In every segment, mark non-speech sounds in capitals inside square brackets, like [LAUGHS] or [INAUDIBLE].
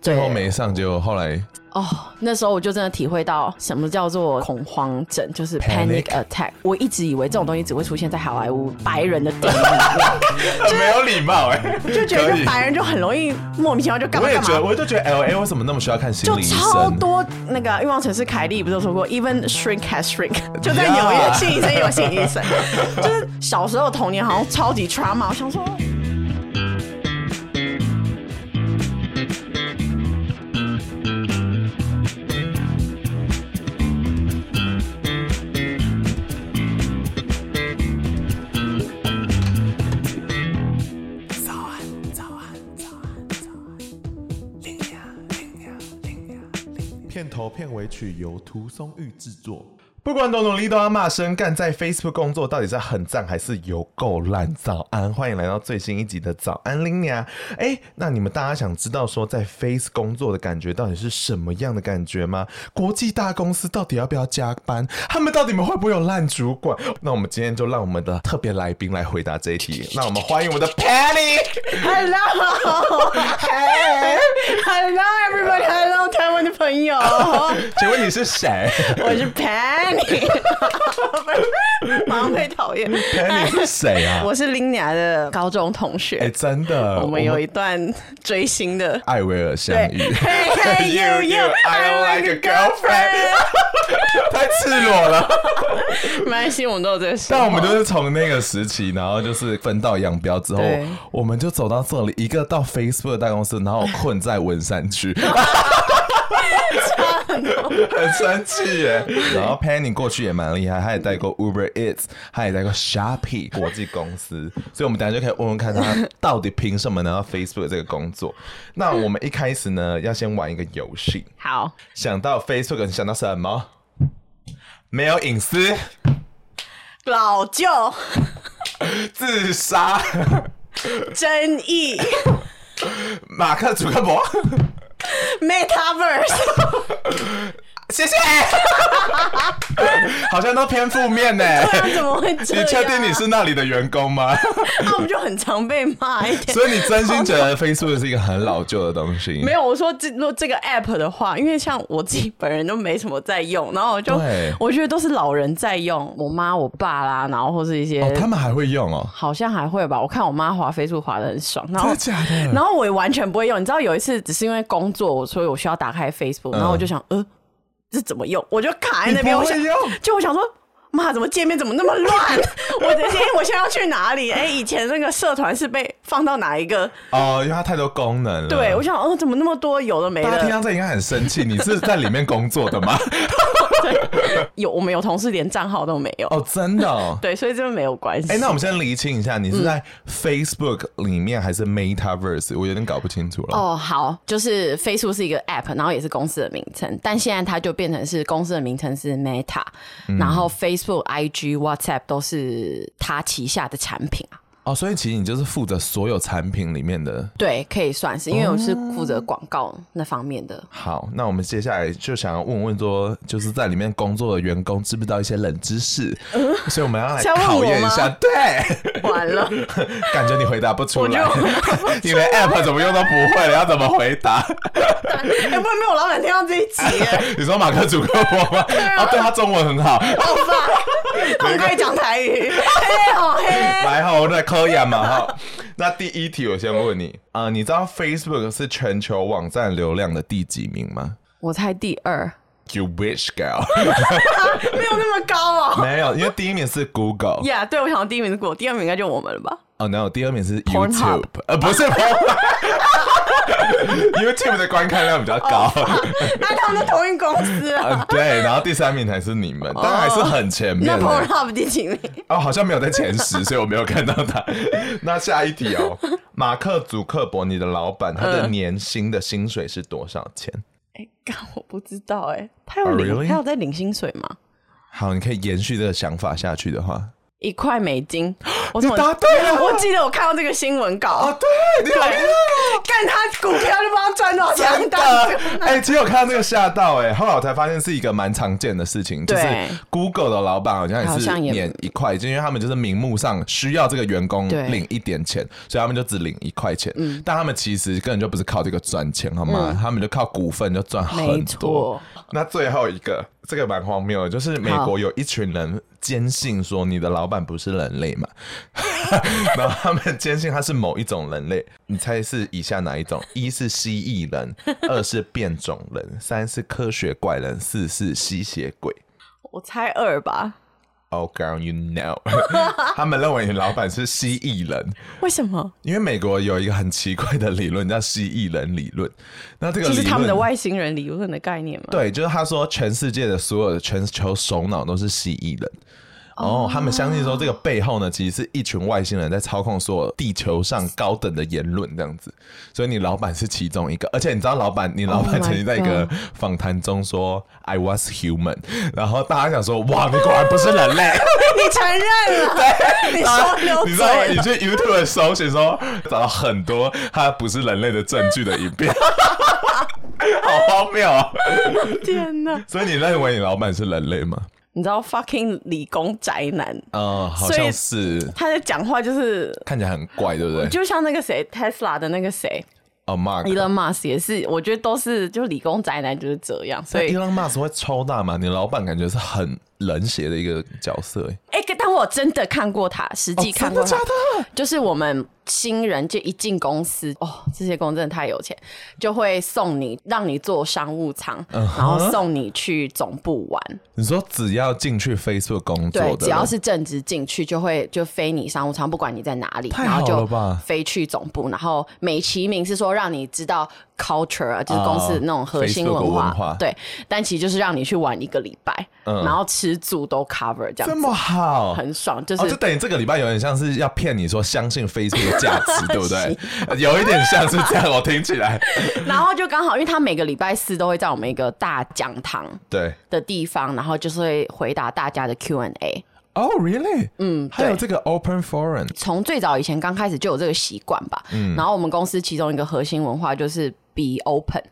最后没上，就后来哦，那时候我就真的体会到什么叫做恐慌症，就是 panic attack。我一直以为这种东西只会出现在好莱坞白人的电影里面，[LAUGHS] 就没有礼貌哎，就觉得白人就很容易莫名其妙就干嘛干嘛。我也觉得，我就觉得 L A 为什么那么需要看心理医生？就超多那个欲望城市凯莉不是说过，even shrink has shrink，就在纽约心理医生有心理医生，就是小时候童年好像超级 trauma，我想说。片头片尾曲由涂松玉制作。不管多努力都要骂声干，在 Facebook 工作到底是很赞还是有够烂？早安，欢迎来到最新一集的早安拎娘。哎，那你们大家想知道说在 Face 工作的感觉到底是什么样的感觉吗？国际大公司到底要不要加班？他们到底们会不会有烂主管？那我们今天就让我们的特别来宾来回答这一题。那我们欢迎我们的 Penny。Hello，Hello [LAUGHS] everybody，Hello 台湾的朋友。[LAUGHS] 请问你是谁？我是 Penny。马上 [LAUGHS] 被讨厌。你是谁啊？我是拎娘的高中同学。哎，真的，我们有一段追星的艾薇儿相遇。Hey hey [LAUGHS] you you，I don't like a girlfriend。[LAUGHS] 太赤裸了。没关系，我们都有这个。但我们就是从那个时期，然后就是分道扬镳之后，我们就走到这里，一个到 Facebook 的大公司，然后困在文山区。很生气耶，[LAUGHS] 然后 Penny 过去也蛮厉害，他也带过 Uber Eats，他也带过 Shopee [LAUGHS] 国际公司，所以我们等下就可以问问看他到底凭什么拿到 Facebook 这个工作。那我们一开始呢，要先玩一个游戏。好，想到 Facebook，你想到什么？没有隐私，老旧，[LAUGHS] 自杀，争议，马克·祖克伯。Metaverse，[LAUGHS] 谢谢。[LAUGHS] 好像都偏负面呢。[LAUGHS] 怎么会这样？你确定你是那里的员工吗？[LAUGHS] 那我们就很常被骂一点。所以你真心觉得 Facebook 是一个很老旧的东西？没有，我说这若这个 App 的话，因为像我自己本人都没什么在用，然后我就我觉得都是老人在用，我妈、我爸啦，然后或是一些、哦，他们还会用哦？好像还会吧。我看我妈滑 Facebook 滑的很爽，然后假的？然后我也完全不会用。你知道有一次只是因为工作，所以我需要打开 Facebook，然后我就想，呃。这怎么用？我就卡在那边，我想，就我想说，妈，怎么界面怎么那么乱？[LAUGHS] 我的天，我现在要去哪里？哎、欸，以前那个社团是被放到哪一个？哦，因为它太多功能了。对，我想，哦，怎么那么多有的没的？大家听到这应该很生气。你是在里面工作的吗？[LAUGHS] 有，我们有同事连账号都没有哦，真的、哦。[LAUGHS] 对，所以这个没有关系。哎、欸，那我们先厘清一下，你是在 Facebook 里面还是 Metaverse？我有点搞不清楚了。哦，好，就是 Facebook 是一个 App，然后也是公司的名称，但现在它就变成是公司的名称是 Meta，、嗯、然后 Facebook、IG、WhatsApp 都是他旗下的产品啊。哦，所以其实你就是负责所有产品里面的，对，可以算是，因为我是负责广告那方面的。好，那我们接下来就想要问问说，就是在里面工作的员工知不知道一些冷知识？嗯、所以我们要来考验一下。对，完了，[LAUGHS] 感觉你回答不出来，[LAUGHS] 你连 App 怎么用都不会了，要怎么回答？哎、欸，不会没有老板听到这一集、啊？[LAUGHS] 你说马克·祖克伯吗？对啊，啊，对他中文很好。好吧，我们可以讲台语。嘿，好嘿。来好，我在。可以嘛？哈，[LAUGHS] 那第一题我先问你啊、呃，你知道 Facebook 是全球网站流量的第几名吗？我猜第二。You wish, girl。[LAUGHS] 没有那么高啊。没有，因为第一名是 Google。Yeah，对，我想到第一名是 Google，第二名应该就我们了吧？哦、oh，no，第二名是 YouTube。呃，不是。[LAUGHS] YouTube 的观看量比较高，那他们的同一公司啊。对，然后第三名才是你们，当然还是很前面。那 Pornhub 第几名？哦，好像没有在前十，所以我没有看到他。那下一题哦，马克·祖克伯，你的老板，他的年薪的薪水是多少钱？哎，刚我不知道哎，他有领，他有在领薪水吗？好，你可以延续这个想法下去的话。一块美金，[GASPS] 我怎么答对了？我记得我看到这个新闻稿啊，对，你好看，看他股票就帮他赚多少钱？真的，[LAUGHS] 哎，其实我看到这个吓到，哎，后来我才发现是一个蛮常见的事情，就是 Google 的老板好像也是免一块，就因为他们就是名目上需要这个员工领一点钱，所以他们就只领一块钱，但他们其实根本就不是靠这个赚钱，好吗？他们就靠股份就赚很多。那最后一个。这个蛮荒谬的，就是美国有一群人坚信说你的老板不是人类嘛，[LAUGHS] 然后他们坚信他是某一种人类，你猜是以下哪一种？一是蜥蜴人，[LAUGHS] 二是变种人，三是科学怪人，四是吸血鬼。我猜二吧。Oh girl, you know，[LAUGHS] 他们认为你老板是蜥蜴人，为什么？因为美国有一个很奇怪的理论叫蜥蜴人理论，那这个就是他们的外星人理论的概念吗？对，就是他说全世界的所有的全球首脑都是蜥蜴人。哦，他们相信说这个背后呢，其实是一群外星人在操控所有地球上高等的言论这样子，所以你老板是其中一个，而且你知道老板，你老板曾经在一个访谈中说 I was human，然后大家想说哇，你果然不是人类，你承认了，[LAUGHS] 对，你说你知道你去 YouTube 搜寻说找到很多他不是人类的证据的影片，[LAUGHS] 好荒谬啊！天哪！所以你认为你老板是人类吗？你知道 fucking 理工宅男，嗯，好像是他在讲话就是看起来很怪，对不对？就像那个谁，Tesla 的那个谁，哦，Mark，Elon Musk 也是，我觉得都是就理工宅男就是这样。所以 Elon Musk 会超大嘛？你老板感觉是很冷血的一个角色，哎，哎，但我真的看过他，实际看过他，就是我们。新人就一进公司哦，这些公司真的太有钱，就会送你，让你坐商务舱，uh? 然后送你去总部玩。你说只要进去 Facebook 工作，对，只要是正职进去，就会就飞你商务舱，不管你在哪里？然后就飞去总部，然后美其名是说让你知道 culture 啊，就是公司那种核心文化，uh, 文化对，但其实就是让你去玩一个礼拜，uh, 然后吃住都 cover 这样子，这么好，很爽，就是、哦、就等于这个礼拜有点像是要骗你说相信 Facebook。价值 [LAUGHS] 对不对？有一点像是这样，我听起来。[LAUGHS] 然后就刚好，因为他每个礼拜四都会在我们一个大讲堂对的地方，然后就是会回答大家的 Q&A。哦、oh,，really？嗯，还有这个 Open Forum，从最早以前刚开始就有这个习惯吧。嗯，然后我们公司其中一个核心文化就是 Be Open。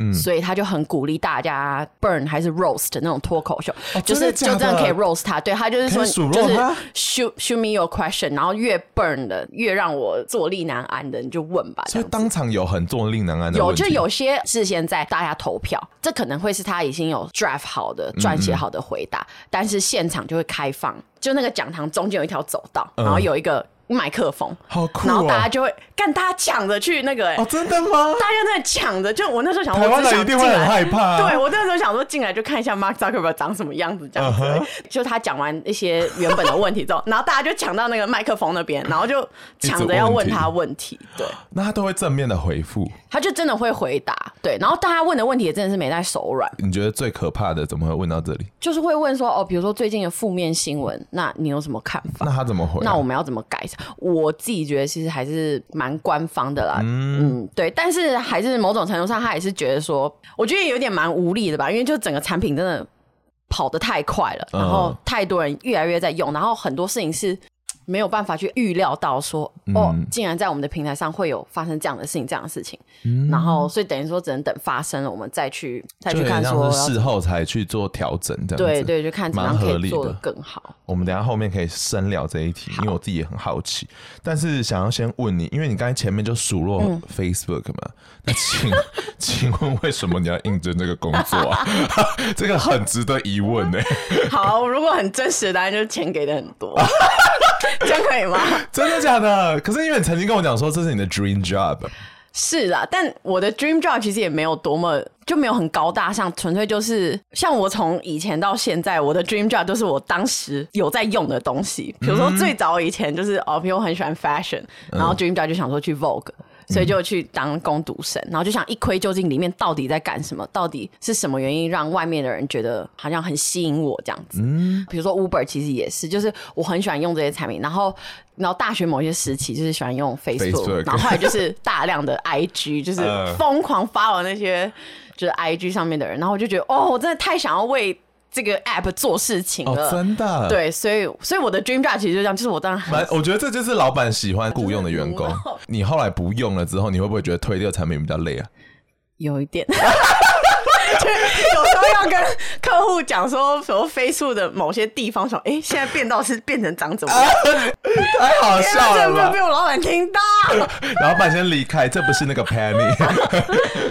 嗯，所以他就很鼓励大家 burn 还是 roast 那种脱口秀，哦、就是就这样可以 roast 他。对，他就是说，就是 shoot shoot me your question，然后越 burn 的越让我坐立难安的，你就问吧。所以当场有很坐立难安的。有，就有些事先在大家投票，这可能会是他已经有 draft 好的、撰写好的回答，嗯嗯，但是现场就会开放，就那个讲堂中间有一条走道，然后有一个。麦克风，好酷哦，然后大家就会干，大家抢着去那个，哎，哦，真的吗？大家在抢着，就我那时候想，台湾人一定会很害怕。对，我那时候想说进来就看一下 Mark Zuckerberg 长什么样子，这样子。就他讲完一些原本的问题之后，[LAUGHS] 然后大家就抢到那个麦克风那边，然后就抢着要问他问题。对，那他都会正面的回复，他就真的会回答。对，然后大家问的问题也真的是没在手软。你觉得最可怕的怎么会问到这里？就是会问说，哦，比如说最近的负面新闻，那你有什么看法？那他怎么回？那我们要怎么改？我自己。觉得其实还是蛮官方的啦，嗯，嗯，对，但是还是某种程度上，他也是觉得说，我觉得有点蛮无力的吧，因为就整个产品真的跑得太快了，然后太多人越来越在用，然后很多事情是。没有办法去预料到说，哦，竟然在我们的平台上会有发生这样的事情，这样的事情，嗯、然后所以等于说只能等发生了，我们再去再去看说，事后才去做调整，这样子对对，就看怎么样可以做得更好。我们等一下后面可以深聊这一题，因为我自己也很好奇，但是想要先问你，因为你刚才前面就数落 Facebook 嘛，嗯、那请 [LAUGHS] 请问为什么你要应征这个工作啊？[LAUGHS] 这个很值得疑问呢。[LAUGHS] 好，如果很真实的答案就是钱给的很多。[LAUGHS] 这样可以吗？[LAUGHS] 真的假的？可是因为你曾经跟我讲说这是你的 dream job。是啦，但我的 dream job 其实也没有多么就没有很高大上，纯粹就是像我从以前到现在，我的 dream job 都是我当时有在用的东西。比如说最早以前就是哦，比如我很喜欢 fashion，然后 dream job 就想说去 Vogue。所以就去当攻读生，然后就想一窥究竟里面到底在干什么，到底是什么原因让外面的人觉得好像很吸引我这样子。嗯，比如说 Uber 其实也是，就是我很喜欢用这些产品，然后然后大学某些时期就是喜欢用 Facebook，, Facebook 然后后来就是大量的 IG，[LAUGHS] 就是疯狂 follow 那些就是 IG 上面的人，然后我就觉得哦，我真的太想要为。这个 app 做事情了，哦，真的，对，所以所以我的 dream job 其实就这样，就是我当然蛮，我觉得这就是老板喜欢雇佣的员工。你后来不用了之后，你会不会觉得推这个产品比较累啊？有一点。就 [LAUGHS] 有时候要跟客户讲说，比如 Facebook 的某些地方说，哎、欸，现在变道是变成长怎么样？啊、太好笑了吧！被我老板听到，老板先离开，这不是那个 Penny。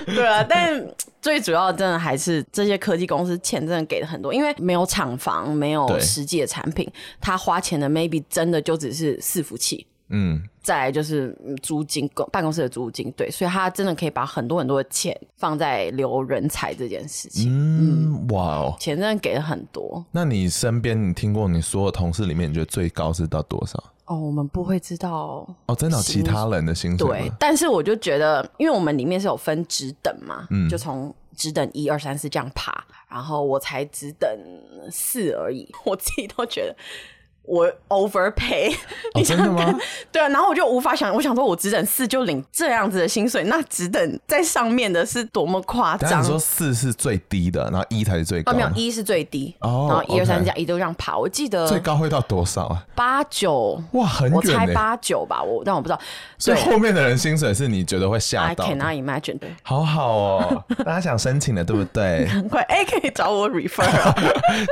对啊，但最主要的真的还是这些科技公司钱真的给的很多，因为没有厂房，没有实际的产品，他花钱的 maybe 真的就只是伺服器。嗯，再来就是租金，公办公室的租金，对，所以他真的可以把很多很多的钱放在留人才这件事情。嗯，嗯哇哦，钱真的给了很多。那你身边你听过你所有同事里面，你觉得最高是到多少？哦，我们不会知道哦，真的其他人的薪水。对，但是我就觉得，因为我们里面是有分职等嘛，嗯，就从职等一二三四这样爬，然后我才职等四而已，[LAUGHS] 我自己都觉得。我 overpay，[LAUGHS] [LAUGHS] 你想想看，对啊，然后我就无法想，我想说，我只等四就领这样子的薪水，那只等在上面的是多么夸张？你说四是最低的，然后一才是最高？没有，一是最低，哦然后一二三加一都这样爬。我记得最高会到多少啊？八九，哇，很远，我猜八九吧，我但我不知道。所以后面的人薪水是你觉得会吓到？I cannot imagine。对，好好哦，大家想申请的对不对？赶 [LAUGHS] 快，哎，可以找我 refer。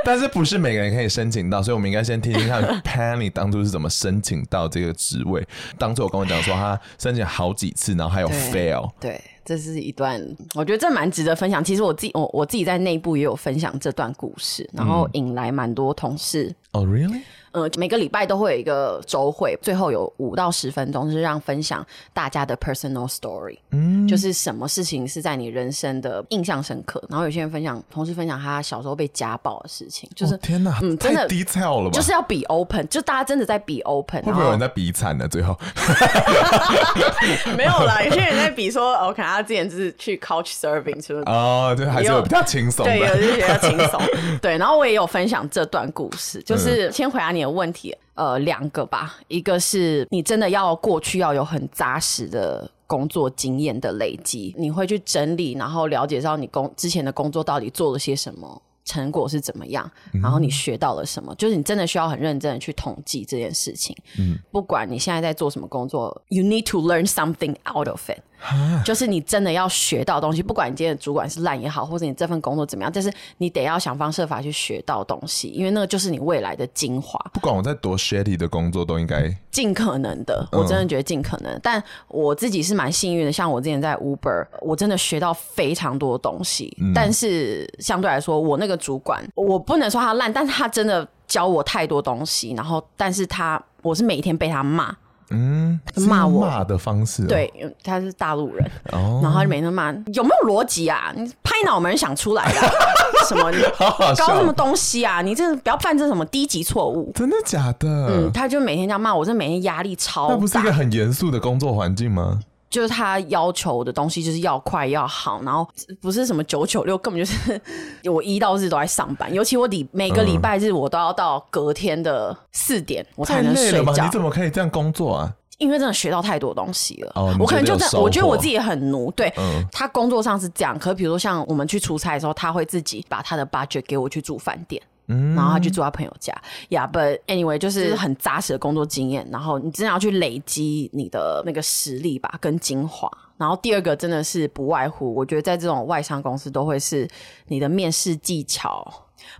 但是不是每个人可以申请到，所以我们应该先听听看。[LAUGHS] Penny 当初是怎么申请到这个职位？当初我跟我讲说，他申请好几次，然后还有 fail 对。对，这是一段，我觉得这蛮值得分享。其实我自己，我我自己在内部也有分享这段故事，然后引来蛮多同事。哦、嗯 oh,，really？呃，每个礼拜都会有一个周会，最后有五到十分钟是让分享大家的 personal story，嗯，就是什么事情是在你人生的印象深刻。然后有些人分享，同事分享他小时候被家暴的事情，就是、哦、天哪，嗯，真的 detail 了吧？就是要 be open，就大家真的在 be open。会不会有人在比惨呢？最后没有啦，有些人在比说，我看他之前就是去 couch serving 是不是？哦，对，还是有比较轻松，对，有些比较轻松。对，然后我也有分享这段故事，就是先回答你。问题，呃，两个吧，一个是你真的要过去要有很扎实的工作经验的累积，你会去整理，然后了解到你工之前的工作到底做了些什么，成果是怎么样，然后你学到了什么，嗯、就是你真的需要很认真的去统计这件事情。嗯，不管你现在在做什么工作，you need to learn something out of it。就是你真的要学到东西，不管你今天的主管是烂也好，或者你这份工作怎么样，但是你得要想方设法去学到东西，因为那个就是你未来的精华。不管我在多 shitty 的工作，都应该尽可能的。我真的觉得尽可能。嗯、但我自己是蛮幸运的，像我之前在 Uber，我真的学到非常多东西。嗯、但是相对来说，我那个主管，我不能说他烂，但是他真的教我太多东西。然后，但是他，我是每天被他骂。嗯，骂我骂的方式、哦，对，他是大陆人，哦、然后他就每天骂，有没有逻辑啊？你拍脑门想出来的，[LAUGHS] 什么好好搞什么东西啊？你这不要犯这什么低级错误，真的假的？嗯，他就每天这样骂我，这每天压力超大。那不是一个很严肃的工作环境吗？就是他要求的东西就是要快要好，然后不是什么九九六，根本就是我一到日都在上班，尤其我礼每个礼拜日我都要到隔天的四点我才能睡觉。你怎么可以这样工作啊？因为真的学到太多东西了，哦、我可能就在我觉得我自己也很奴。对、嗯、他工作上是这样，可比如说像我们去出差的时候，他会自己把他的 budget 给我去住饭店。嗯，然后他去住他朋友家呀。Yeah, but anyway，就是很扎实的工作经验。然后你真的要去累积你的那个实力吧，跟精华。然后第二个真的是不外乎，我觉得在这种外商公司都会是你的面试技巧，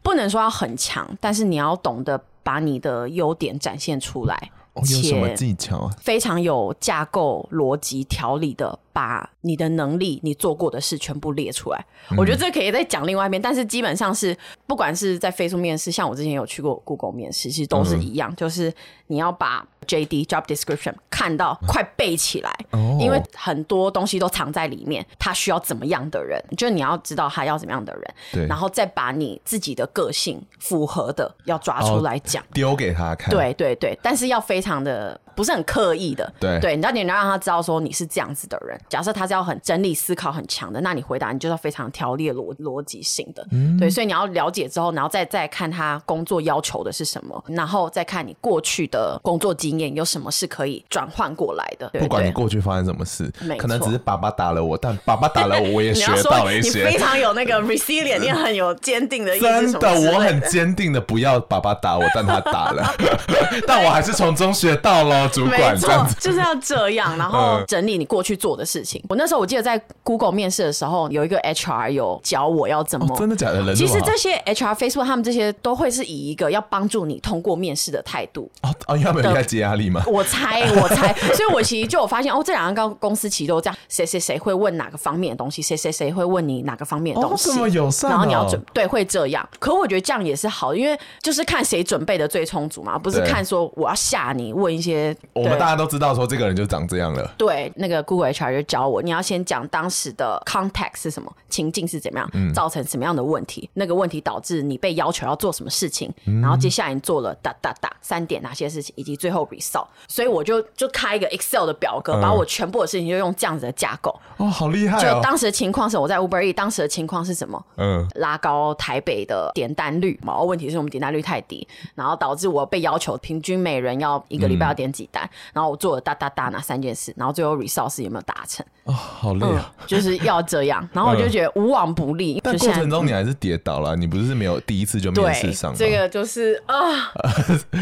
不能说要很强，但是你要懂得把你的优点展现出来。哦、有什么技巧啊？非常有架构、逻辑、条理的。把你的能力、你做过的事全部列出来，嗯、我觉得这可以再讲另外一面。但是基本上是，不管是在 Facebook 面试，像我之前有去过 Google 面试，其实都是一样，嗯、就是你要把 JD job description 看到快背起来，哦、因为很多东西都藏在里面。他需要怎么样的人，就你要知道他要怎么样的人，对，然后再把你自己的个性符合的要抓出来讲，丢给他看。对对对，但是要非常常的不是很刻意的。对对，你要你要让他知道说你是这样子的人。假设他是要很整理思考很强的，那你回答你就要非常条列逻逻辑性的。嗯，对，所以你要了解之后，然后再再看他工作要求的是什么，然后再看你过去的工作经验有什么是可以转换过来的。不管你过去发生什么事，可能只是爸爸打了我，但爸爸打了我，我也学 [LAUGHS] 到了一些。你非常有那个 resilient，你很有坚定的意志。真的，我很坚定的不要爸爸打我，但他打了，[LAUGHS] 但我还是从中学到了主管。没错，就是要这样，然后整理你过去做的事情。我那时候我记得在 Google 面试的时候，有一个 HR 有教我要怎么。真的假的？其实这些 HR、Facebook 他们这些都会是以一个要帮助你通过面试的态度。哦哦，要不要在接压力吗？我猜，我猜。[LAUGHS] 所以我其实就有发现，哦，这两个公司其实都这样，谁谁谁会问哪个方面的东西，谁谁谁会问你哪个方面的东西，这么友善，然后你要准对会这样。可我觉得这样也是好，因为就是看谁准备的最充足嘛，不是看说我要吓你问一些。我们大家都知道说这个人就长这样了。对，那个 Google HR 就教我，你要先讲当时的 context 是什么，情境是怎么样，嗯、造成什么样的问题，那个问题导致你被要求要做什么事情，嗯、然后接下来你做了哒哒哒三点哪些事情，以及最后 result。所以我就就开一个 Excel 的表格，嗯、把我全部的事情就用这样子的架构。哦，好厉害、哦！就当时的情况是我在 Uber E，当时的情况是什么？嗯，拉高台北的点单率嘛。问题是我们点单率太低，然后导致我被要求平均每人要一个礼拜要点几然后我做了哒哒哒哪三件事，然后最后 result 是有没有达成？哦，好累啊、嗯！就是要这样，然后我就觉得无往不利。嗯、但过程中你还是跌倒了，你不是没有第一次就面试上吗？这个就是啊。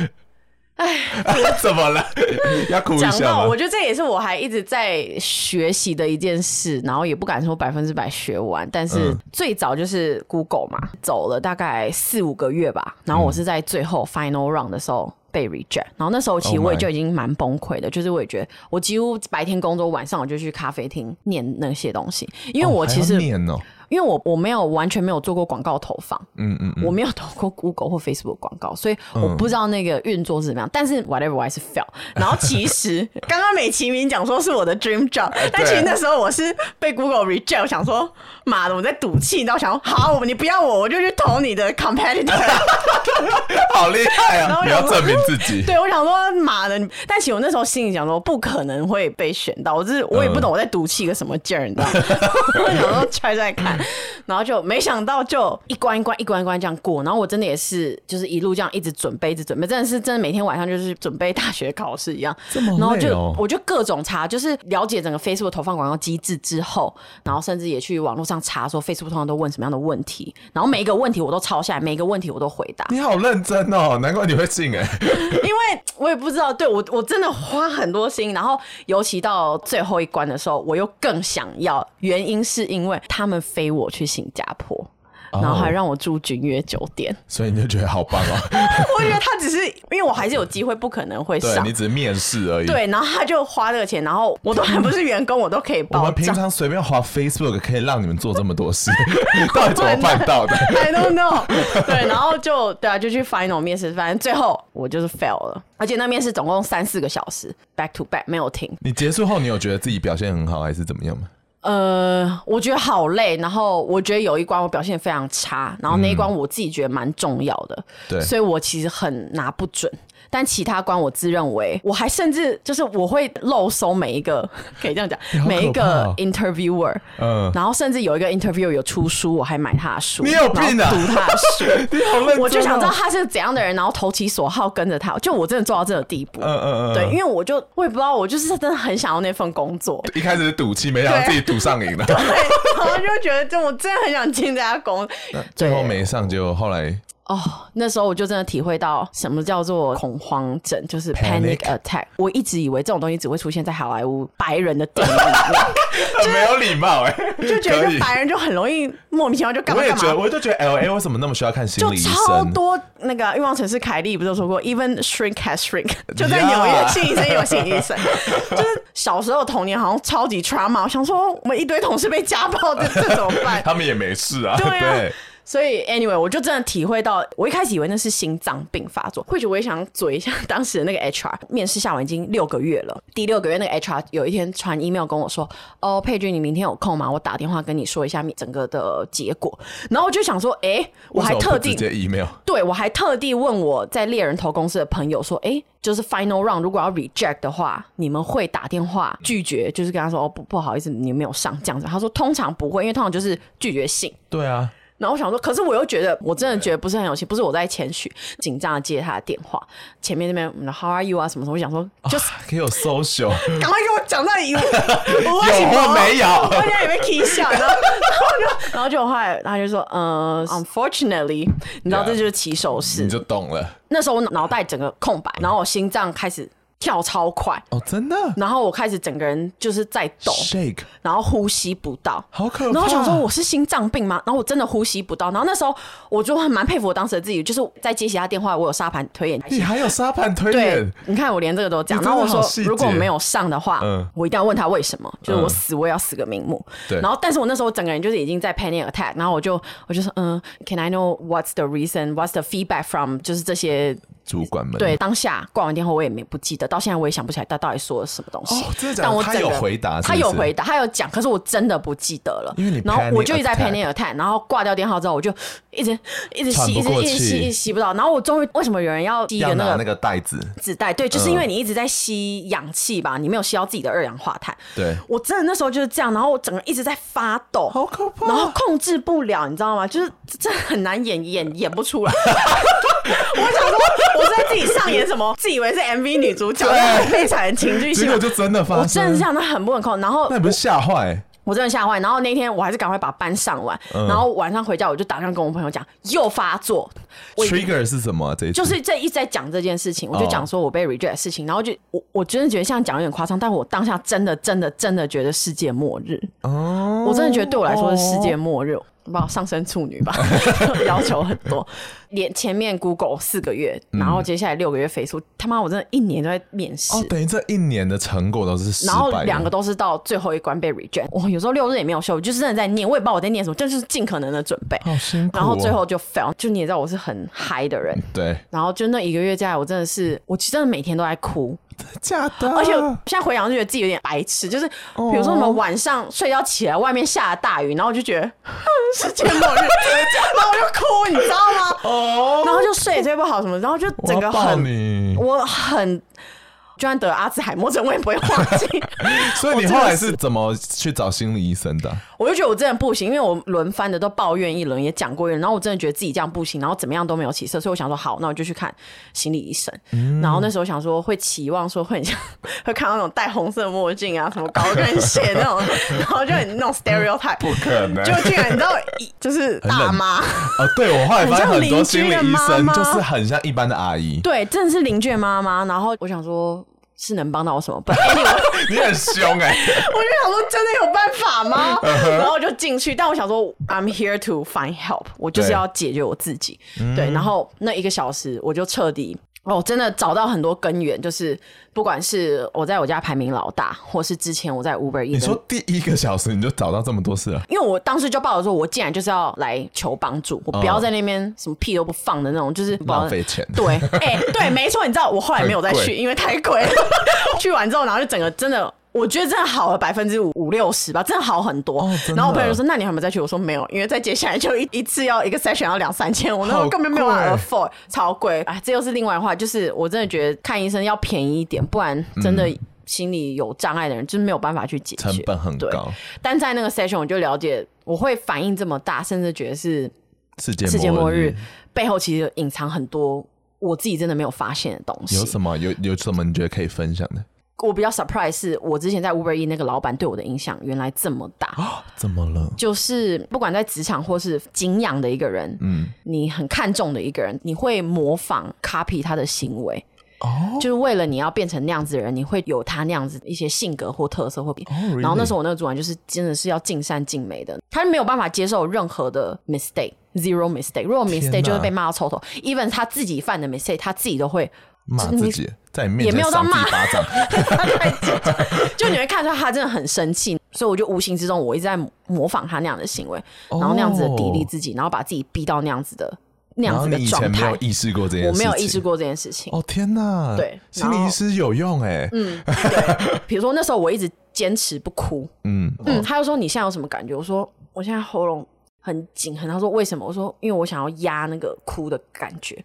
[LAUGHS] 哎，怎么了？[LAUGHS] 要哭一下？讲到，我觉得这也是我还一直在学习的一件事，然后也不敢说百分之百学完，但是最早就是 Google 嘛，走了大概四五个月吧，然后我是在最后 Final Round 的时候被 reject，然后那时候其实我也就已经蛮崩溃的，就是我也觉得我几乎白天工作，晚上我就去咖啡厅念那些东西，因为我其实念哦。因为我我没有完全没有做过广告投放，嗯嗯，我没有投过 Google 或 Facebook 广告，所以我不知道那个运作是怎么样。但是 whatever 我还是 fail。然后其实 [LAUGHS] 刚刚美其名讲说是我的 dream job，但其实那时候我是被 Google reject，我想说妈的我在赌气，你知道？想说好，你不要我，我就去投你的 competitor，[LAUGHS] 好厉害啊！你要证明自己。对，我想说妈的，但其实我那时候心里想说不可能会被选到，我就是我也不懂我在赌气个什么劲儿，你知道？[LAUGHS] 我想说 try 再看。[LAUGHS] 然后就没想到，就一关一关一关一关这样过。然后我真的也是，就是一路这样一直准备，一直准备，真的是真的每天晚上就是准备大学考试一样。这么哦。然后就我就各种查，就是了解整个 Facebook 投放广告机制之后，然后甚至也去网络上查说 Facebook 通常都问什么样的问题，然后每一个问题我都抄下来，每一个问题我都回答。你好认真哦，难怪你会进哎。因为我也不知道，对，我我真的花很多心，然后尤其到最后一关的时候，我又更想要，原因是因为他们飞我去。新加坡，然后还让我住君悦酒店，哦，所以你就觉得好棒啊。[LAUGHS] 我觉得他只是因为我还是有机会，不可能会上，你只是面试而已。对，然后他就花这个钱，然后我都还不是员工，我都可以报。我们平常随便花 Facebook 可以让你们做这么多事，[LAUGHS] 到底怎么办到的？[LAUGHS] I don't know。对，然后就对啊，就去 final 面试，反正最后我就是 fail 了，而且那面试总共三四个小时，back to back 没有停。你结束后，你有觉得自己表现很好，还是怎么样吗？呃，我觉得好累，然后我觉得有一关我表现非常差，然后那一关我自己觉得蛮重要的，嗯、对，所以我其实很拿不准。但其他关我自认为，我还甚至就是我会漏搜每一个，可以这样讲，[LAUGHS] 哦、每一个 interviewer，嗯，然后甚至有一个 interviewer 有出书，我还买他的书，你有病啊？读他的书，[LAUGHS] 你好认、哦、我就想知道他是怎样的人，然后投其所好跟着他，就我真的做到这个地步，嗯嗯嗯，对，因为我就我也不知道，我就是真的很想要那份工作，一开始是赌气，没想到自己赌上瘾了，[LAUGHS] 对，然后就觉得就我真的很想进这家公司，最后没上，结果后来。哦，那时候我就真的体会到什么叫做恐慌症，就是 panic attack。我一直以为这种东西只会出现在好莱坞白人的电影里面，[LAUGHS] 很没有礼貌哎，[LAUGHS] 就觉得白人就很容易莫名其妙就干嘛干嘛。我也觉得，我就觉得 L A 为什么那么需要看心理医生？就超多那个欲望城市凯莉不是说过，even shrink has shrink，就在纽约心理医生有心理医生。[LAUGHS] 就是小时候童年好像超级 trauma，我想说我们一堆同事被家暴，这这怎么办？他们也没事啊，对啊。所以 anyway，我就真的体会到，我一开始以为那是心脏病发作。或许我也想嘴一下 [LAUGHS] 当时的那个 HR，面试下完已经六个月了，第六个月那个 HR 有一天传 email 跟我说：“哦，佩君，你明天有空吗？我打电话跟你说一下整个的结果。”然后我就想说：“哎、欸，我还特地直接 email，[LAUGHS] 对我还特地问我在猎人头公司的朋友说：‘哎、欸，就是 final round 如果要 reject 的话，你们会打电话拒绝？’就是跟他说：‘哦，不不好意思，你没有上这样子。’他说：‘通常不会，因为通常就是拒绝信。’对啊。”然后我想说，可是我又觉得，我真的觉得不是很有趣，不是我在谦虚，紧张的接他的电话。前面那边 How are you 啊什么什么，我想说，[LAUGHS] 就是可以有 social，赶快给我讲到 [LAUGHS] 有，我有或没有？[LAUGHS] 我现在也被 key 笑，然后就然后就后来他就说，呃，unfortunately，你知道这就是起手式，你就懂了。那时候我脑袋整个空白，然后我心脏开始。跳超快哦，真的。然后我开始整个人就是在抖，shake，然后呼吸不到，好可怕。然后我想说我是心脏病吗？然后我真的呼吸不到。然后那时候我就很蛮佩服我当时的自己，就是在接其他电话，我有沙盘推演。你还有沙盘推演？你看我连这个都讲。然后我说如果我没有上的话，嗯，我一定要问他为什么，就是我死我也要死个瞑目。对。然后但是我那时候整个人就是已经在 panic attack，然后我就我就说嗯，Can I know what's the reason? What's the feedback from？就是这些。主管们对当下挂完电话，我也没不记得，到现在我也想不起来他到底说了什么东西。哦，真的假的？但我他有回答是是？他有回答，他有讲，可是我真的不记得了。因为你然后我就一直在 panic attack，然后挂掉电话之后，我就一直一直吸，一直一直吸，一直吸不到。然后我终于为什么有人要吸一个那个那个袋子纸袋？对，就是因为你一直在吸氧气吧，你没有吸到自己的二氧化碳。对，我真的那时候就是这样，然后我整个一直在发抖，好可怕，然后控制不了，你知道吗？就是真的很难演，演演不出来。[LAUGHS] [LAUGHS] 我想说，我在自己上演什么？[LAUGHS] 自以为是 MV 女主角，悲惨的情绪戏，结果就真的发生。我真的这样，那很不可控。然后那你不是吓坏？我真的吓坏。然后那天我还是赶快把班上完。嗯、然后晚上回家，我就打算跟我朋友讲，又发作。Trigger 是什么、啊？这一就是这一直在讲这件事情，我就讲说我被 reject 的事情。然后就我我真的觉得像讲有点夸张，但我当下真的真的真的觉得世界末日。哦，我真的觉得对我来说是世界末日。哦不好，上升处女吧，[LAUGHS] 要求很多。连前面 Google 四个月，然后接下来六个月 Facebook，他妈我真的一年都在面试。哦，等于这一年的成果都是失败。然后两个都是到最后一关被 reject。我有时候六日也没有休，就是真的在念，我也不知道我在念什么，就是尽可能的准备。好辛苦。然后最后就 fail，就你也知道我是很嗨的人。对。然后就那一个月下来，我真的是，我其实真的每天都在哭。真的假的？而且现在回想就觉得自己有点白痴，就是比如说我们晚上睡觉起来，外面下了大雨，然后我就觉得世界末日，然后我就哭，你知道吗？哦，然后就睡也睡不好什么，然后就整个很，我，我很。就算得阿兹海默症，我也不会忘记。[LAUGHS] 所以你后来是怎么去找心理医生的？我就觉得我真的不行，因为我轮番的都抱怨一轮，也讲过一轮，然后我真的觉得自己这样不行，然后怎么样都没有起色，所以我想说好，那我就去看心理医生。嗯、然后那时候想说会期望说会很像会看到那种戴红色墨镜啊，什么高跟鞋那种，然后就很那种 stereotype，不可能，就竟然你知道，就是大妈哦，对我后来发现很多心理医生就是很像一般的阿姨，对，真的是邻居的妈妈。然后我想说。是能帮到我什么办法？你很凶哎、欸！[LAUGHS] 我就想说，真的有办法吗？[LAUGHS] 然后我就进去，但我想说，I'm here to find help，我就是要解决我自己。对，对，然后那一个小时，我就彻底。哦，真的找到很多根源，就是不管是我在我家排名老大，或是之前我在 Uber，你说第一个小时你就找到这么多事了？因为我当时就抱着说，我竟然就是要来求帮助，我不要在那边什么屁都不放的那种，就是浪费钱。对，哎、欸，对，没错，你知道我后来没有再 [LAUGHS] 去，因为太贵了。[LAUGHS] 去完之后，然后就整个真的。我觉得真的好了百分之五五六十吧，真的好很多。哦、然后我朋友就说：“那你还没再去？”我说：“没有，因为在接下来就一一次要一个 session 要两三千，我那我根本没有办法 afford，超贵。哎，这又是另外的话，就是我真的觉得看医生要便宜一点，不然真的心理有障碍的人就是没有办法去解决，成本很高。但在那个 session 我就了解，我会反应这么大，甚至觉得是世界世界末日背后其实隐藏很多我自己真的没有发现的东西。有什么？有有什么你觉得可以分享的？我比较 surprise 是我之前在 Uber E 那个老板对我的影响原来这么大。哦，怎么了？就是不管在职场或是敬仰的一个人，嗯，你很看重的一个人，你会模仿 copy 他的行为。哦，就是为了你要变成那样子的人，你会有他那样子一些性格或特色或然后那时候我那个主管就是真的是要尽善尽美的，他没有办法接受任何的 mistake，zero mistake。如果 mistake 就会被骂到臭头，even 他自己犯的 mistake，他自己都会。骂自己，在你面前扇自己巴掌，[LAUGHS] 就你会看出他真的很生气，所以我就无形之中我一直在模仿他那样的行为，然后那样子的砥砺自己，然后把自己逼到那样子的那样子的状态。你以前没有意识过这件事，我没有意识过这件事情。哦天哪，对，心理医师有用哎，嗯，对，比如说那时候我一直坚持不哭，[LAUGHS] 嗯嗯，他就说你现在有什么感觉？我说我现在喉咙很紧很，他说为什么？我说因为我想要压那个哭的感觉。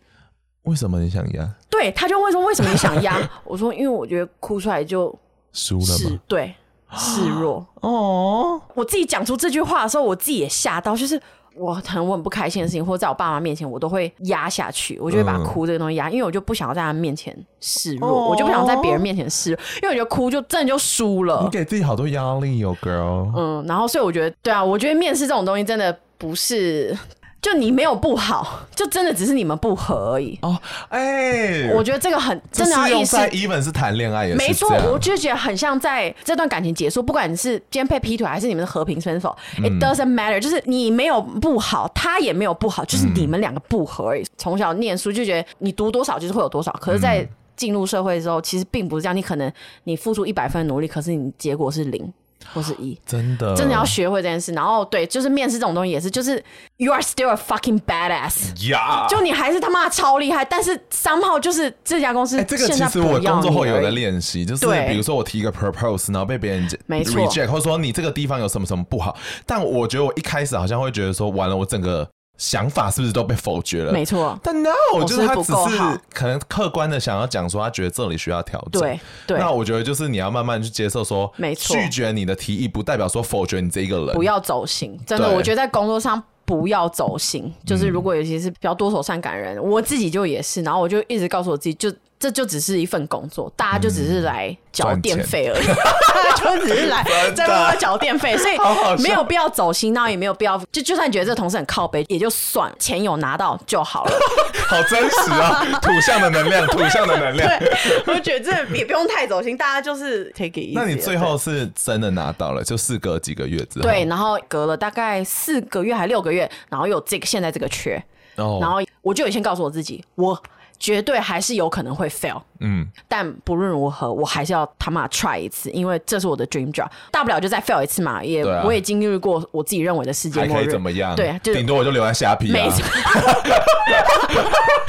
为什么你想压？对，他就问说为什么你想压？[LAUGHS] 我说因为我觉得哭出来就输了嘛，对，示弱。[GASPS] 哦，我自己讲出这句话的时候，我自己也吓到，就是我很我很不开心的事情，或者在我爸妈面前，我都会压下去，我就会把哭这个东西压，因为我就不想要在他面前示弱，哦、我就不想在别人面前示弱，因为我觉得哭就真的就输了。你给自己好多压力哦，girl。嗯，然后所以我觉得，对啊，我觉得面试这种东西真的不是。就你没有不好，就真的只是你们不合而已。哦，哎、欸，我觉得这个很真的要意识。在 even 是谈恋爱也是没错，我就觉得很像在这段感情结束，不管你是今天被劈腿还是你们的和平分手、嗯、，it doesn't matter，就是你没有不好，他也没有不好，就是你们两个不合而已。从、嗯、小念书就觉得你读多少就是会有多少，可是，在进入社会之后，其实并不是这样。你可能你付出一百分努力，可是你结果是零。或是一。[LAUGHS] 真的。真的要学会这件事，然后对，就是面试这种东西也是，就是 you are still a fucking badass，呀，Yeah. 就你还是他妈超厉害，但是 somehow 就是这家公司、欸，这个其实我工作后有在练习，就是比如说我提一个 propose，然后被别人 reject，或者说你这个地方有什么什么不好，但我觉得我一开始好像会觉得说，完了，我整个。想法是不是都被否决了？没错，但 no，就是他只是可能客观的想要讲说，他觉得这里需要调整。对对，那我觉得就是你要慢慢去接受说，没错，拒绝你的提议不代表说否决你这一个人。不要走心，真的，我觉得在工作上不要走心。就是如果尤其是比较多愁善感的人，我自己就也是，然后我就一直告诉我自己，就这就只是一份工作，大家就只是来。缴电费而已，[LAUGHS] 就只是来在帮我缴电费，所以没有必要走心，那也没有必要。就就算你觉得这个同事很靠背，也就算钱有拿到就好了。[LAUGHS] 好真实啊，[LAUGHS] 土象的能量，土象的能量。对，我觉得这也不用太走心，大家就是 take it easy。那你最后是真的拿到了，就事隔几个月之后。对，然后隔了大概四个月还六个月，然后有这个现在这个缺，然后我就有先告诉我自己，我。绝对还是有可能会 fail，嗯，但不论如何，我还是要他妈 try 一次，因为这是我的 dream job，大不了就再 fail 一次嘛，也、啊、我也经历过我自己认为的世界末日，还可以怎么样？对，就顶多我就留在虾皮、啊，没错。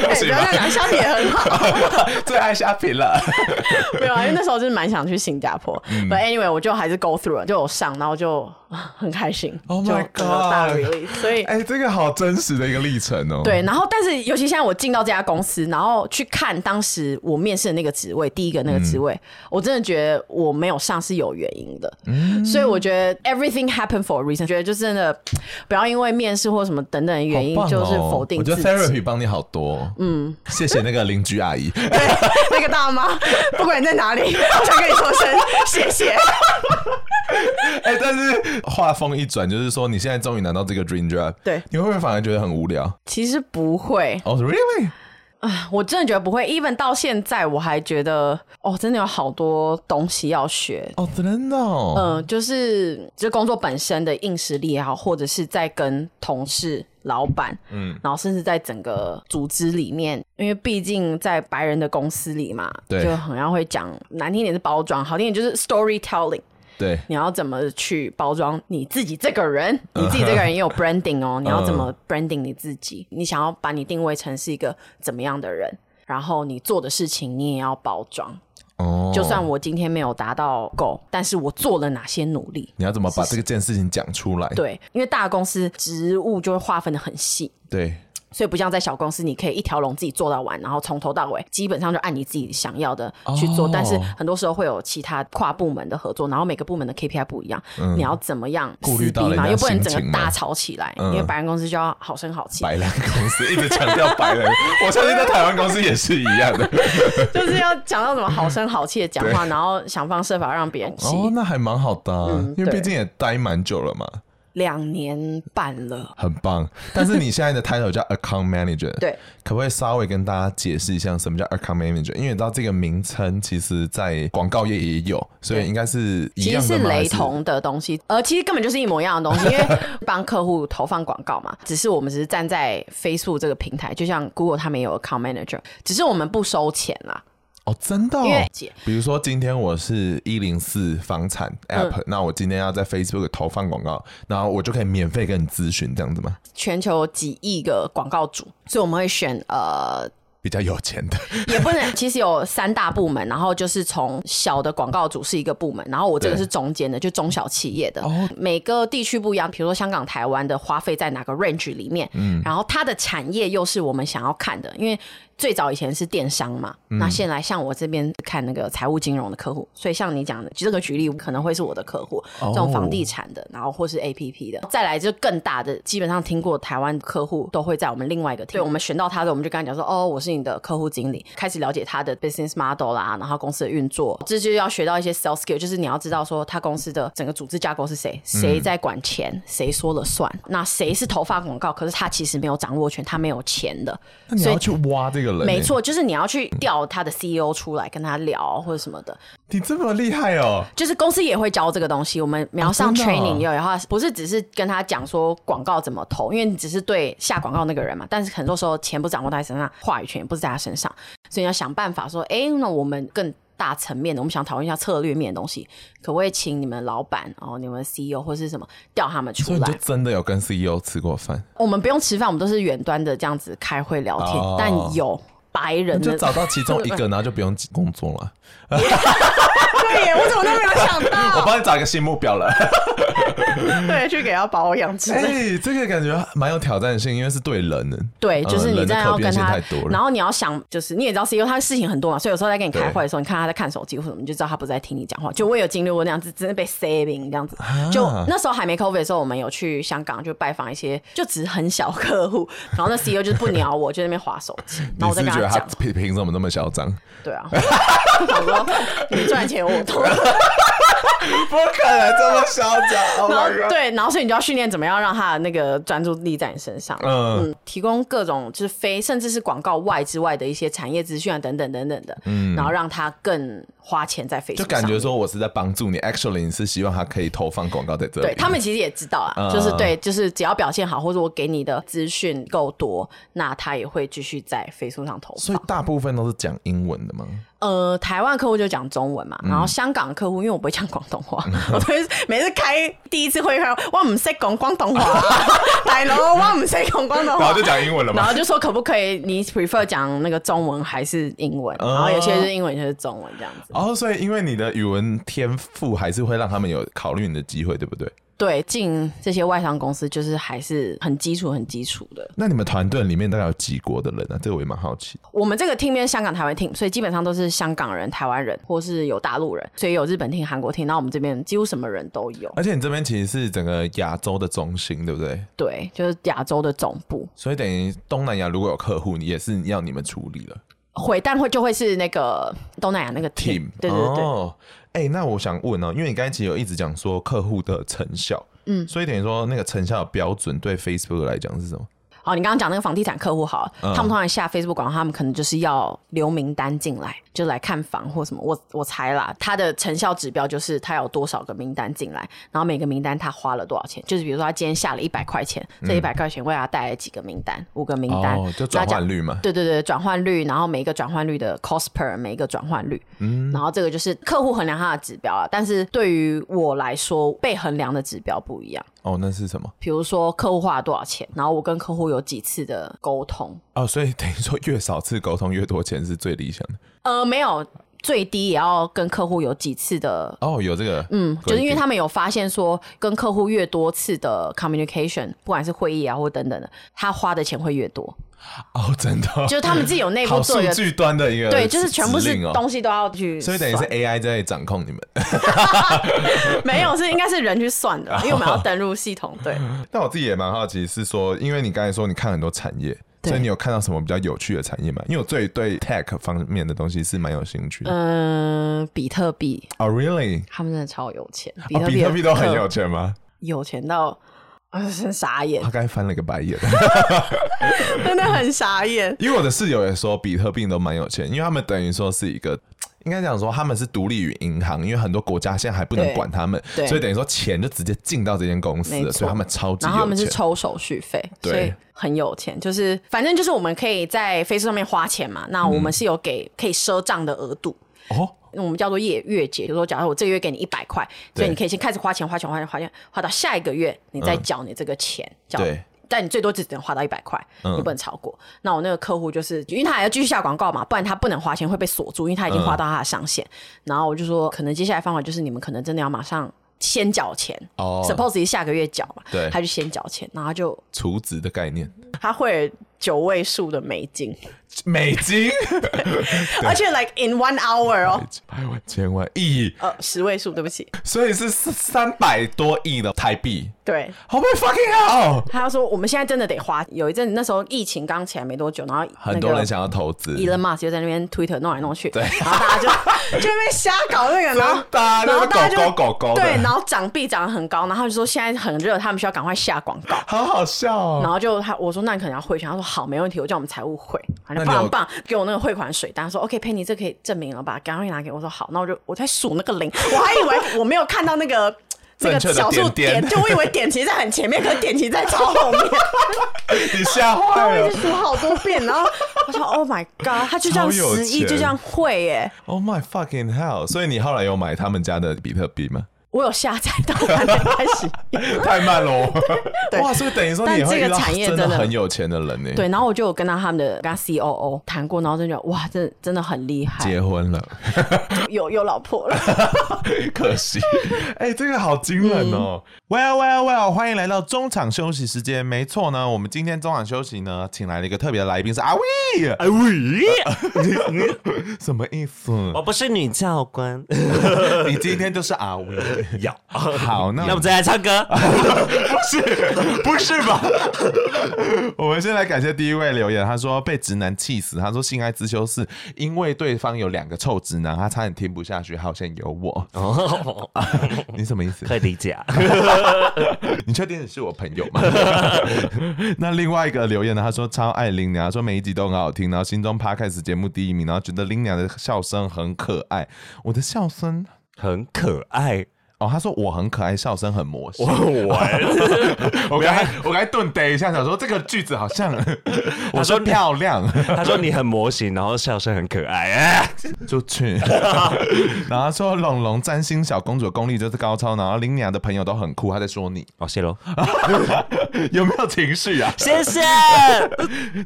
不要再讲虾皮也很好，[LAUGHS] 最爱虾皮了。[LAUGHS] 没有啊，因为那时候就是蛮想去新加坡、嗯、，but anyway，我就还是 go through 了，就有上，然后就很开心。Oh my god！大 release，所以哎、欸，这个好真实的一个历程哦。对，然后但是尤其现在我进到这家公司，然后去看当时我面试的那个职位，第一个那个职位，嗯、我真的觉得我没有上是有原因的。嗯，所以我觉得 everything happened for a reason。觉得就真的不要因为面试或什么等等的原因，哦、就是否定。我觉得 therapy 帮你好多。嗯，谢谢那个邻居阿姨。对，[LAUGHS] 那个大妈，不管你在哪里，我想跟你说声 [LAUGHS] 谢谢。[LAUGHS] 哎、欸，但是话锋一转，就是说你现在终于拿到这个 dream job，对，你会不会反而觉得很无聊？其实不会。哦、oh,，really？啊，我真的觉得不会。even 到现在，我还觉得哦，真的有好多东西要学。哦，真的。嗯，就是这工作本身的硬实力也好，或者是在跟同事、老板，嗯，然后甚至在整个组织里面，因为毕竟在白人的公司里嘛，对，就很要会讲难听点是包装，好听点就是 storytelling。对，你要怎么去包装你自己这个人？你自己这个人也有 branding 哦。[LAUGHS] 你要怎么 branding 你自己？你想要把你定位成是一个怎么样的人？然后你做的事情你也要包装。哦，就算我今天没有达到 goal，但是我做了哪些努力？你要怎么把这个件事情讲出来？对，因为大公司职务就会划分的很细。对。所以不像在小公司，你可以一条龙自己做到完，然后从头到尾基本上就按你自己想要的去做。Oh. 但是很多时候会有其他跨部门的合作，然后每个部门的 KPI 不一样，嗯、你要怎么样顾虑到嘛？又不能整个大吵起来，嗯、因为白人公司就要好声好气。白人公司一直强调白人，[LAUGHS] 我相信在台湾公司也是一样的，[LAUGHS] 就是要讲到什么好声好气的讲话，然后想方设法让别人气。哦，那还蛮好的、啊，嗯、因为毕竟也待蛮久了嘛。两年半了，很棒。但是你现在的 title 叫 account manager，对，可不可以稍微跟大家解释一下什么叫 account manager？因为你知道这个名称其实在广告业也有，所以应该是一样的，其实是雷同的东西，呃，其实根本就是一模一样的东西，[LAUGHS] 因为帮客户投放广告嘛。只是我们只是站在 Facebook 这个平台，就像 Google 他们也有 account manager，只是我们不收钱啦。哦，真的、哦。因为比如说今天我是一零四房产 App，、嗯、那我今天要在 Facebook 投放广告，然后我就可以免费跟你咨询这样子吗？全球几亿个广告主，所以我们会选呃。比较有钱的也不能，[LAUGHS] 其实有三大部门，然后就是从小的广告主是一个部门，然后我这个是中间的，就中小企业的。哦，每个地区不一样，比如说香港、台湾的花费在哪个 range 里面，嗯，然后它的产业又是我们想要看的，因为。最早以前是电商嘛，嗯、那现在像我这边看那个财务金融的客户，所以像你讲的，这个举例可能会是我的客户，这种房地产的，然后或是 APP 的，再来就更大的，基本上听过台湾客户都会在我们另外一个 team，对，我们选到他的，我们就跟他讲说，哦，我是你的客户经理，开始了解他的 business model 啦，然后公司的运作，这就要学到一些 sales skill，就是你要知道说他公司的整个组织架构是谁，谁在管钱，谁说了算，那谁是投放广告，可是他其实没有掌握权，他没有钱的，那你要去挖这个人，没错，就是你。要去调他的 CEO 出来跟他聊或者什么的，你这么厉害哦！就是公司也会教这个东西，我们要上 training 有然后，不是只是跟他讲说广告怎么投，因为你只是对下广告那个人嘛。但是很多时候钱不掌握在他身上，话语权也不是在他身上，所以你要想办法说，哎、欸，那我们更大层面的，我们想讨论一下策略面的东西，可不可以请你们老板，哦你们 CEO 或是什么调他们出来？所以你就真的有跟 CEO 吃过饭？我们不用吃饭，我们都是远端的这样子开会聊天，哦、但有。白人就找到其中一个，然后就不用工作了。对耶，我怎么都没有想到？我帮你找一个新目标了。[LAUGHS] 对，去给他保养之类。哎、欸，这个感觉蛮有挑战性，因为是对人的。对，就是你在要跟他，呃、然后你要想，就是你也知道 CEO 他事情很多嘛，所以有时候在跟你开会的时候，你看他在看手机或什么，你就知道他不在听你讲话。就我有经历过那样子，真的被 saving 这样子。啊、就那时候还没 COVID 的时候，我们有去香港就拜访一些就只是很小客户，然后那 CEO 就是不鸟我，就在那边划手机。[LAUGHS] 然后我在跟他讲，凭凭什么那么嚣张？对啊，[LAUGHS] 我说你赚钱我多。[LAUGHS] 不可能这么嚣张！[LAUGHS] 然后对，然后所以你就要训练怎么样让他的那个专注力在你身上，嗯，嗯，提供各种就是非甚至是广告外之外的一些产业资讯啊等等等等的，嗯，然后让他更花钱在 Facebook，就感觉说我是在帮助你，actually 你是希望他可以投放广告在这里。对，他们其实也知道啊，嗯、就是对，就是只要表现好或者我给你的资讯够多，那他也会继续在 Facebook 上投放。所以大部分都是讲英文的吗？呃，台湾客户就讲中文嘛，然后香港客户，因为我不会讲广东话，[LAUGHS] 我都每次开第一次会开，我唔识讲广东话，[LAUGHS] 大佬我唔识讲广东话，然后就讲英文了嘛，然后就说可不可以你 prefer 讲那个中文还是英文，然后有些是英文，有些是中文这样子。哦，所以因为你的语文天赋，还是会让他们有考虑你的机会，对不对？对，进这些外商公司就是还是很基础、很基础的。那你们团队里面大概有几国的人呢、啊？这个我也蛮好奇。我们这个 team 是香港、台湾 team，所以基本上都是香港人、台湾人，或是有大陆人，所以有日本 team、韩国 team。那我们这边几乎什么人都有。而且你这边其实是整个亚洲的中心，对不对？对，就是亚洲的总部。所以等于东南亚如果有客户，你也是要你们处理了。会，但会就会是那个东南亚那个 team。对对对。哦哎、欸，那我想问哦，因为你刚才其实有一直讲说客户的成效，嗯，所以等于说那个成效的标准对 Facebook 来讲是什么？好，你刚刚讲那个房地产客户，好了，嗯、他们通常下 Facebook 广告，他们可能就是要留名单进来。就来看房或什么，我我猜啦，他的成效指标就是他有多少个名单进来，然后每个名单他花了多少钱，就是比如说他今天下了一百块钱，嗯、这一百块钱为他带来几个名单，五个名单，哦、就转换率嘛。对对对，转换率，然后每一个转换率的 cost per 每一个转换率，嗯，然后这个就是客户衡量他的指标啊。但是对于我来说，被衡量的指标不一样。哦，那是什么？比如说客户花了多少钱，然后我跟客户有几次的沟通。哦，所以等于说越少次沟通越多钱是最理想的。呃，没有，最低也要跟客户有几次的。哦，有这个，嗯，就是因为他们有发现说，跟客户越多次的 communication，不管是会议啊或等等的，他花的钱会越多。哦，真的，就是他们自己有内部做数据端的一个，对，就是全部是东西都要去，所以等于是 AI 在掌控你们。[LAUGHS] 没有，是应该是人去算的，因为我们要 [LAUGHS] 登入系统。对。但我自己也蛮好奇，是说，因为你刚才说你看很多产业。所以你有看到什么比较有趣的产业吗？因为我最对 tech 方面的东西是蛮有兴趣的。嗯，比特币。哦，really？他们真的超有钱。比特币都很有钱吗？有钱到很傻眼。他刚才翻了个白眼。[LAUGHS] 真的很傻眼。因为我的室友也说比特币都蛮有钱，因为他们等于说是一个应该讲说他们是独立于银行，因为很多国家现在还不能管他们，所以等于说钱就直接进到这间公司了，所以他们超级有钱。然后他们是抽手续费，对，所以很有钱。就是反正就是我们可以在 Facebook 上面花钱嘛，那我们是有给可以赊账的额度。哦，我们叫做月月结，就是说假如我这个月给你一百块，所以你可以先开始花钱花钱花钱花钱，花到下一个月你再缴你这个钱，对。但你最多只能花到一百块，你不能超过。嗯、那我那个客户就是，因为他还要继续下广告嘛，不然他不能花钱会被锁住，因为他已经花到他的上限。嗯、然后我就说，可能接下来方法就是你们可能真的要马上先缴钱。哦，suppose 下个月缴嘛，对，他就先缴钱，然后就储值的概念，他会九位数的美金。美金，[LAUGHS] 而且 like in one hour 哦，百万、千万、亿，呃，十位数，对不起，所以是三百多亿的台币，对，好不 fucking hell！他要说我们现在真的得花，有一阵那时候疫情刚起来没多久，然后很多人想要投资，Elon Musk 就在那边 Twitter 弄来弄去，对，然后大家就 [LAUGHS] 就那边瞎搞那个，然后然后大家就狗狗狗，对，然后涨币涨得很高，然后就说现在很热，他们需要赶快下广告，好好笑哦。然后就他我说那你可能要汇钱，他说好没问题，我叫我们财务汇，反正棒棒给我那个汇款水单，说 OK，Penny 这可以证明了吧？赶快拿给我，说好，那我就我在数那个零，我还以为我没有看到那个 [LAUGHS] 那个小数点，就我以为点其实在很前面，可是点其实在超后面。[LAUGHS] 你吓坏了，我数好多遍，然后 [LAUGHS] 我说 Oh my God，他就这样十亿就这样汇耶！Oh my fucking hell！所以你后来有买他们家的比特币吗？我有下载到，还没开始，[LAUGHS] 太慢了。[LAUGHS] [LAUGHS] 哇，是不是等于说你这个产业真的很有钱的人呢？对，然后我就有跟到他们的跟他 COO 谈过，然后真的哇，真真的很厉害。结婚了，有有老婆了，可惜。哎，这个好惊人哦！Well well well，欢迎来到中场休息时间。没错呢，我们今天中场休息呢，请来了一个特别的来宾是阿威。阿威，什么意思？我不是女教官，你今天就是阿威。要好，那要不再来唱歌？[LAUGHS] 不是，不是吧？[LAUGHS] 我们先来感谢第一位留言，他说被直男气死。他说性爱自修室因为对方有两个臭直男，他差点听不下去。好像有我，你什么意思？可以理解啊。[LAUGHS] 你确定你是我朋友吗？那另外一个留言呢？他说超爱林娘，说每一集都很好听，然后心中 Podcast 节目第一名，然后觉得林娘的笑声很可爱。我的笑声很可爱。哦，他说我很可爱，笑声很魔性。我 [LAUGHS] 我刚才我刚才顿呆一下，想说这个句子好像 [LAUGHS] 我说漂亮，[LAUGHS] 他说你很魔性，然后笑声很可爱，哎，就去。然后他说龙龙占星小公主的功力就是高超，然后林娘的朋友都很酷，他在说你。哦，谢喽。有没有情绪啊？谢谢。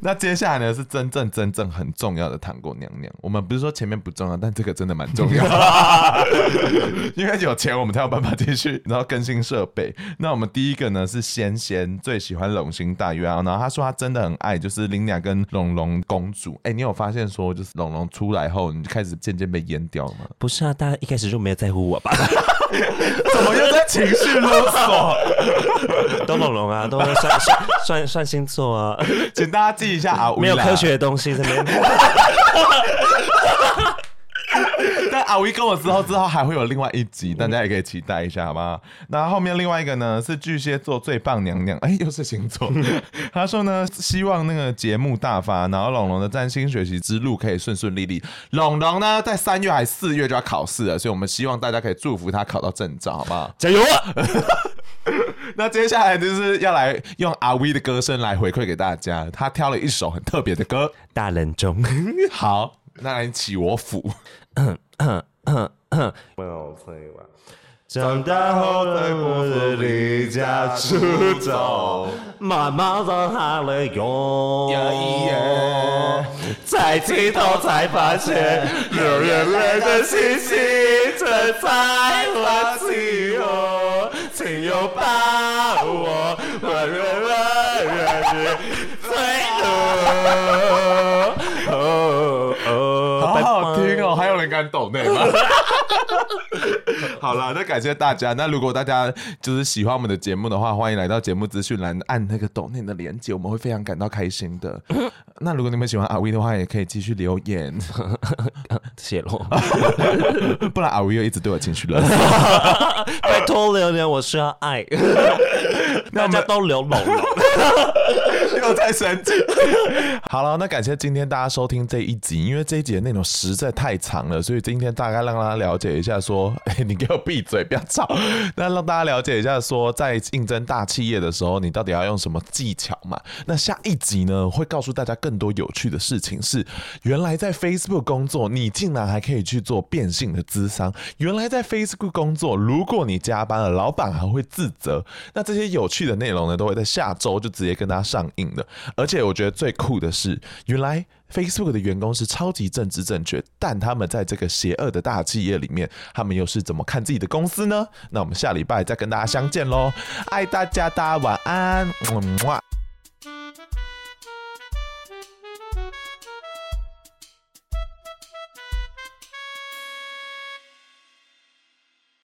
那接下来呢是真正真正很重要的糖果娘娘。我们不是说前面不重要，但这个真的蛮重要，因为有钱我们才。有办法继续，然后更新设备。[LAUGHS] 那我们第一个呢是仙仙最喜欢龙心大悦啊，然后他说他真的很爱，就是拎娘跟龙龙公主。哎、欸，你有发现说，就是龙龙出来后，你就开始渐渐被淹掉了吗？不是啊，大家一开始就没有在乎我吧？[LAUGHS] 怎么又在情绪勒索？[LAUGHS] 都龙龙啊，都算算算算星座啊，请大家记一下啊，没有科学的东西这边。但阿威跟我之后，之后还会有另外一集，大家也可以期待一下，好不好？那后面另外一个呢是巨蟹座最棒娘娘，哎、欸，又是星座。[LAUGHS] 他说呢，希望那个节目大发，然后龙龙的占星学习之路可以顺顺利利。龙龙呢，在三月还是四月就要考试了，所以我们希望大家可以祝福他考到证照，好不好？加油啊！[LAUGHS] 那接下来就是要来用阿威的歌声来回馈给大家，他挑了一首很特别的歌，《大人中》。[LAUGHS] 好，那来起我府。长大后在不是离家出走，慢慢的海里游，在尽头才发现，流眼泪的星星正在划起我，请拥抱我，温热热热日最后。听哦，还有人敢抖内吗？[LAUGHS] 好了，那感谢大家。那如果大家就是喜欢我们的节目的话，欢迎来到节目资讯栏按那个抖内的连接，我们会非常感到开心的。[LAUGHS] 那如果你们喜欢阿威的话，也可以继续留言，谢喽。[LAUGHS] 不然阿威又一直对我情绪勒索。拜托留言，我需要爱。大家都留龙龙。又在生气。[LAUGHS] 好了，那感谢今天大家收听这一集，因为这一集的内容实在太长了，所以今天大概让大家了解一下，说，哎、欸，你给我闭嘴，不要吵。那让大家了解一下，说在应征大企业的时候，你到底要用什么技巧嘛？那下一集呢，会告诉大家更多有趣的事情。是原来在 Facebook 工作，你竟然还可以去做变性的咨商。原来在 Facebook 工作，如果你加班了，老板还会自责。那这些有趣的内容呢，都会在下周就直接跟大家上映而且我觉得最酷的是，原来 Facebook 的员工是超级政治正确，但他们在这个邪恶的大企业里面，他们又是怎么看自己的公司呢？那我们下礼拜再跟大家相见喽！爱大家，大家晚安，么么。